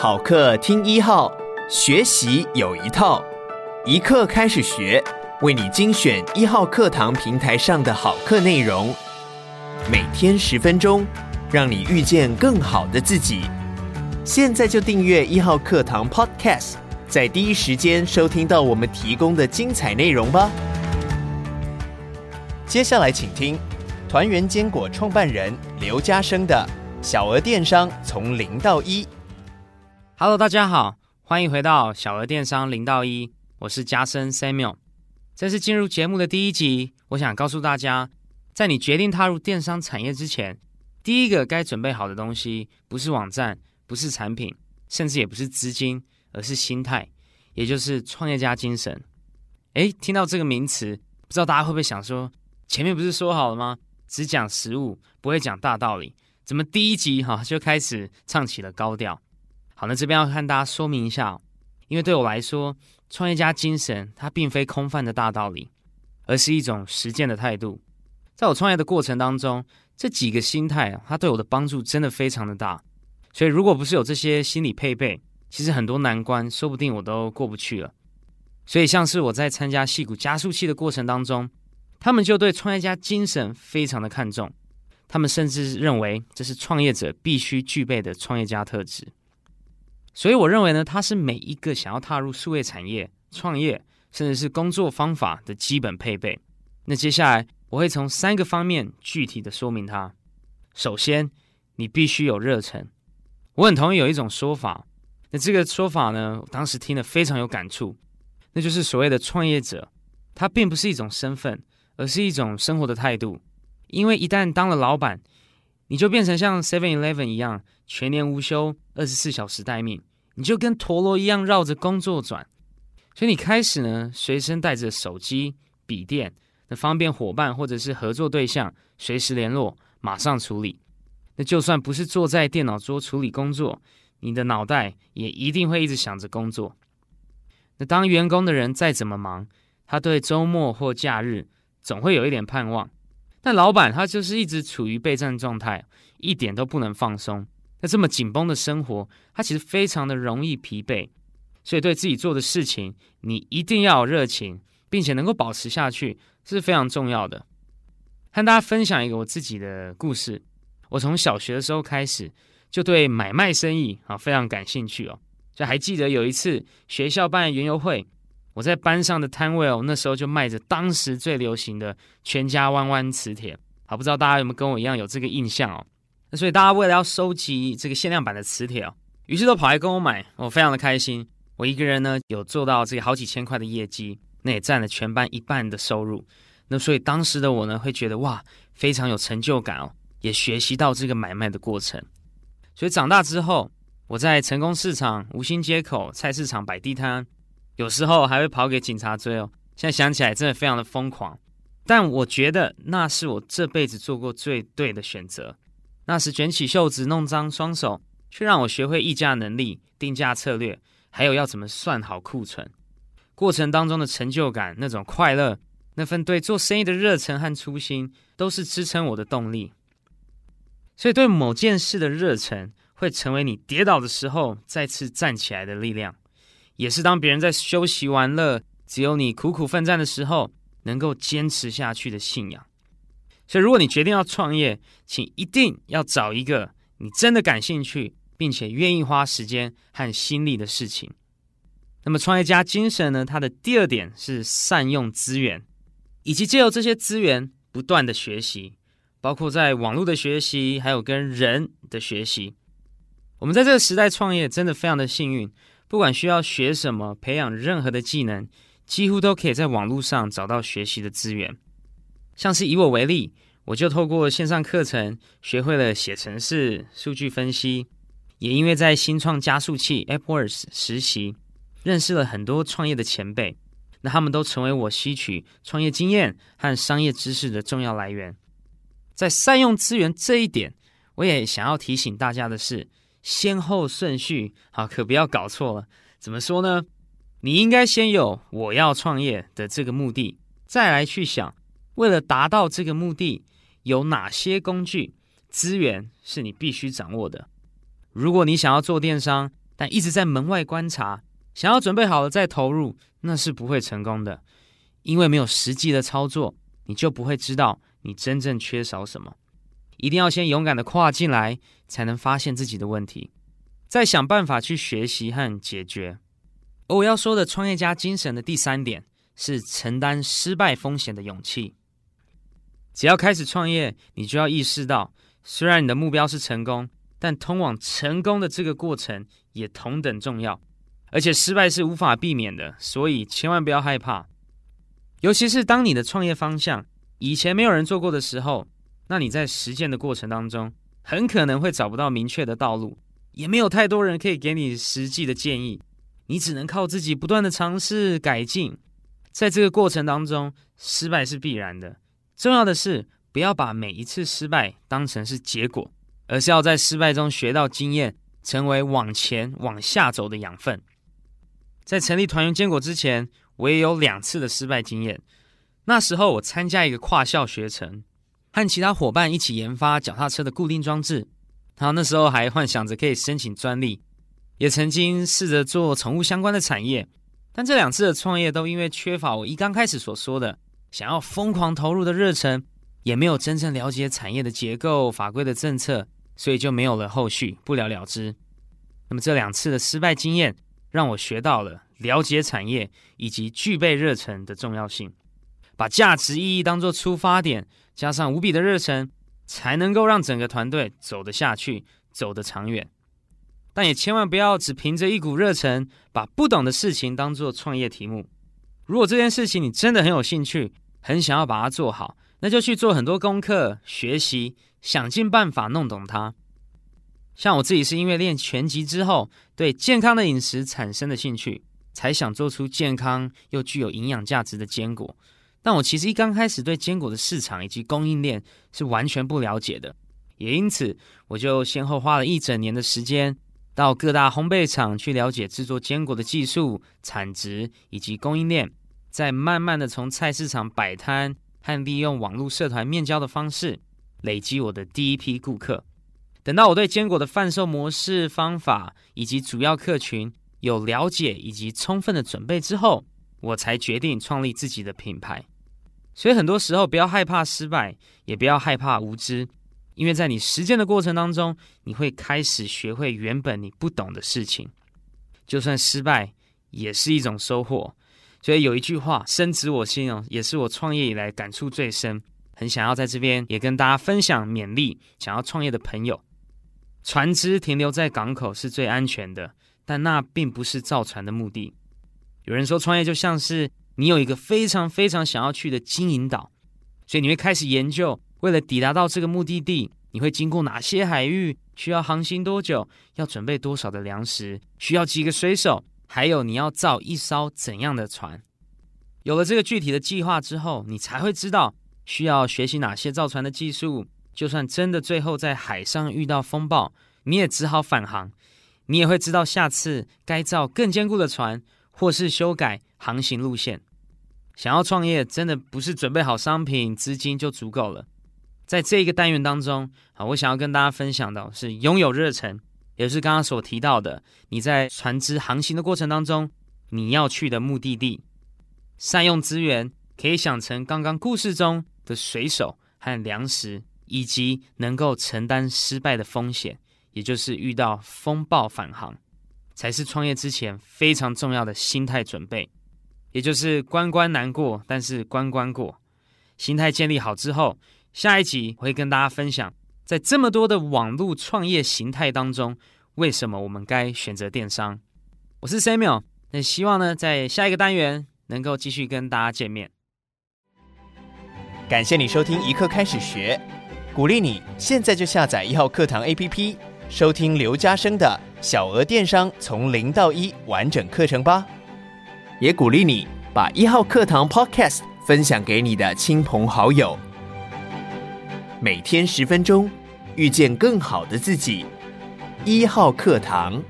好课听一号，学习有一套，一课开始学，为你精选一号课堂平台上的好课内容，每天十分钟，让你遇见更好的自己。现在就订阅一号课堂 Podcast，在第一时间收听到我们提供的精彩内容吧。接下来请听团圆坚果创办人刘家生的小额电商从零到一。Hello，大家好，欢迎回到小额电商零到一，我是家声 Samuel。这是进入节目的第一集，我想告诉大家，在你决定踏入电商产业之前，第一个该准备好的东西，不是网站，不是产品，甚至也不是资金，而是心态，也就是创业家精神。诶，听到这个名词，不知道大家会不会想说，前面不是说好了吗？只讲实务，不会讲大道理，怎么第一集哈就开始唱起了高调？好，那这边要和大家说明一下，因为对我来说，创业家精神它并非空泛的大道理，而是一种实践的态度。在我创业的过程当中，这几个心态，它对我的帮助真的非常的大。所以，如果不是有这些心理配备，其实很多难关说不定我都过不去了。所以，像是我在参加戏谷加速器的过程当中，他们就对创业家精神非常的看重，他们甚至认为这是创业者必须具备的创业家特质。所以我认为呢，它是每一个想要踏入数位产业、创业，甚至是工作方法的基本配备。那接下来我会从三个方面具体的说明它。首先，你必须有热忱。我很同意有一种说法，那这个说法呢，我当时听了非常有感触，那就是所谓的创业者，他并不是一种身份，而是一种生活的态度。因为一旦当了老板，你就变成像 Seven Eleven 一样，全年无休，二十四小时待命。你就跟陀螺一样绕着工作转，所以你开始呢，随身带着手机、笔电，那方便伙伴或者是合作对象随时联络，马上处理。那就算不是坐在电脑桌处理工作，你的脑袋也一定会一直想着工作。那当员工的人再怎么忙，他对周末或假日总会有一点盼望。那老板他就是一直处于备战状态，一点都不能放松。那这么紧绷的生活，他其实非常的容易疲惫，所以对自己做的事情，你一定要有热情，并且能够保持下去，是非常重要的。和大家分享一个我自己的故事，我从小学的时候开始就对买卖生意啊非常感兴趣哦，就还记得有一次学校办园游会，我在班上的摊位哦，那时候就卖着当时最流行的全家弯弯磁铁，好，不知道大家有没有跟我一样有这个印象哦？那所以大家为了要收集这个限量版的磁铁哦，于是都跑来跟我买，我非常的开心。我一个人呢有做到这个好几千块的业绩，那也占了全班一半的收入。那所以当时的我呢会觉得哇，非常有成就感哦，也学习到这个买卖的过程。所以长大之后，我在成功市场、五星街口、菜市场摆地摊，有时候还会跑给警察追哦。现在想起来真的非常的疯狂，但我觉得那是我这辈子做过最对的选择。那时卷起袖子弄脏双手，却让我学会议价能力、定价策略，还有要怎么算好库存。过程当中的成就感、那种快乐、那份对做生意的热忱和初心，都是支撑我的动力。所以，对某件事的热忱，会成为你跌倒的时候再次站起来的力量，也是当别人在休息玩乐，只有你苦苦奋战的时候，能够坚持下去的信仰。所以，如果你决定要创业，请一定要找一个你真的感兴趣，并且愿意花时间和心力的事情。那么，创业家精神呢？它的第二点是善用资源，以及借由这些资源不断的学习，包括在网络的学习，还有跟人的学习。我们在这个时代创业，真的非常的幸运，不管需要学什么，培养任何的技能，几乎都可以在网络上找到学习的资源。像是以我为例，我就透过线上课程学会了写程式、数据分析，也因为在新创加速器 AppWorks 实习，认识了很多创业的前辈，那他们都成为我吸取创业经验和商业知识的重要来源。在善用资源这一点，我也想要提醒大家的是，先后顺序好，可不要搞错了。怎么说呢？你应该先有我要创业的这个目的，再来去想。为了达到这个目的，有哪些工具资源是你必须掌握的？如果你想要做电商，但一直在门外观察，想要准备好了再投入，那是不会成功的，因为没有实际的操作，你就不会知道你真正缺少什么。一定要先勇敢的跨进来，才能发现自己的问题，再想办法去学习和解决。而我要说的创业家精神的第三点是承担失败风险的勇气。只要开始创业，你就要意识到，虽然你的目标是成功，但通往成功的这个过程也同等重要，而且失败是无法避免的，所以千万不要害怕。尤其是当你的创业方向以前没有人做过的时候。那你在实践的过程当中，很可能会找不到明确的道路，也没有太多人可以给你实际的建议，你只能靠自己不断的尝试改进。在这个过程当中，失败是必然的。重要的是，不要把每一次失败当成是结果，而是要在失败中学到经验，成为往前往下走的养分。在成立团圆坚果之前，我也有两次的失败经验。那时候我参加一个跨校学程。和其他伙伴一起研发脚踏车的固定装置，然后那时候还幻想着可以申请专利，也曾经试着做宠物相关的产业，但这两次的创业都因为缺乏我一刚开始所说的想要疯狂投入的热忱，也没有真正了解产业的结构、法规的政策，所以就没有了后续，不了了之。那么这两次的失败经验，让我学到了了解产业以及具备热忱的重要性，把价值意义当作出发点。加上无比的热忱，才能够让整个团队走得下去，走得长远。但也千万不要只凭着一股热忱，把不懂的事情当做创业题目。如果这件事情你真的很有兴趣，很想要把它做好，那就去做很多功课，学习，想尽办法弄懂它。像我自己是因为练拳击之后，对健康的饮食产生了兴趣，才想做出健康又具有营养价值的坚果。但我其实一刚开始对坚果的市场以及供应链是完全不了解的，也因此我就先后花了一整年的时间，到各大烘焙厂去了解制作坚果的技术、产值以及供应链，再慢慢的从菜市场摆摊和利用网络社团面交的方式，累积我的第一批顾客。等到我对坚果的贩售模式、方法以及主要客群有了解以及充分的准备之后，我才决定创立自己的品牌，所以很多时候不要害怕失败，也不要害怕无知，因为在你实践的过程当中，你会开始学会原本你不懂的事情。就算失败，也是一种收获。所以有一句话深植我心哦，也是我创业以来感触最深，很想要在这边也跟大家分享勉励想要创业的朋友：船只停留在港口是最安全的，但那并不是造船的目的。有人说，创业就像是你有一个非常非常想要去的金银岛，所以你会开始研究，为了抵达到这个目的地，你会经过哪些海域，需要航行多久，要准备多少的粮食，需要几个水手，还有你要造一艘怎样的船。有了这个具体的计划之后，你才会知道需要学习哪些造船的技术。就算真的最后在海上遇到风暴，你也只好返航。你也会知道下次该造更坚固的船。或是修改航行路线，想要创业，真的不是准备好商品、资金就足够了。在这一个单元当中，啊，我想要跟大家分享的是拥有热忱，也是刚刚所提到的，你在船只航行的过程当中，你要去的目的地，善用资源，可以想成刚刚故事中的水手和粮食，以及能够承担失败的风险，也就是遇到风暴返航。才是创业之前非常重要的心态准备，也就是关关难过，但是关关过。心态建立好之后，下一集我会跟大家分享，在这么多的网络创业形态当中，为什么我们该选择电商。我是 Samuel，那希望呢，在下一个单元能够继续跟大家见面。感谢你收听一课开始学，鼓励你现在就下载一号课堂 APP，收听刘家生的。小额电商从零到一完整课程吧，也鼓励你把一号课堂 Podcast 分享给你的亲朋好友。每天十分钟，遇见更好的自己。一号课堂。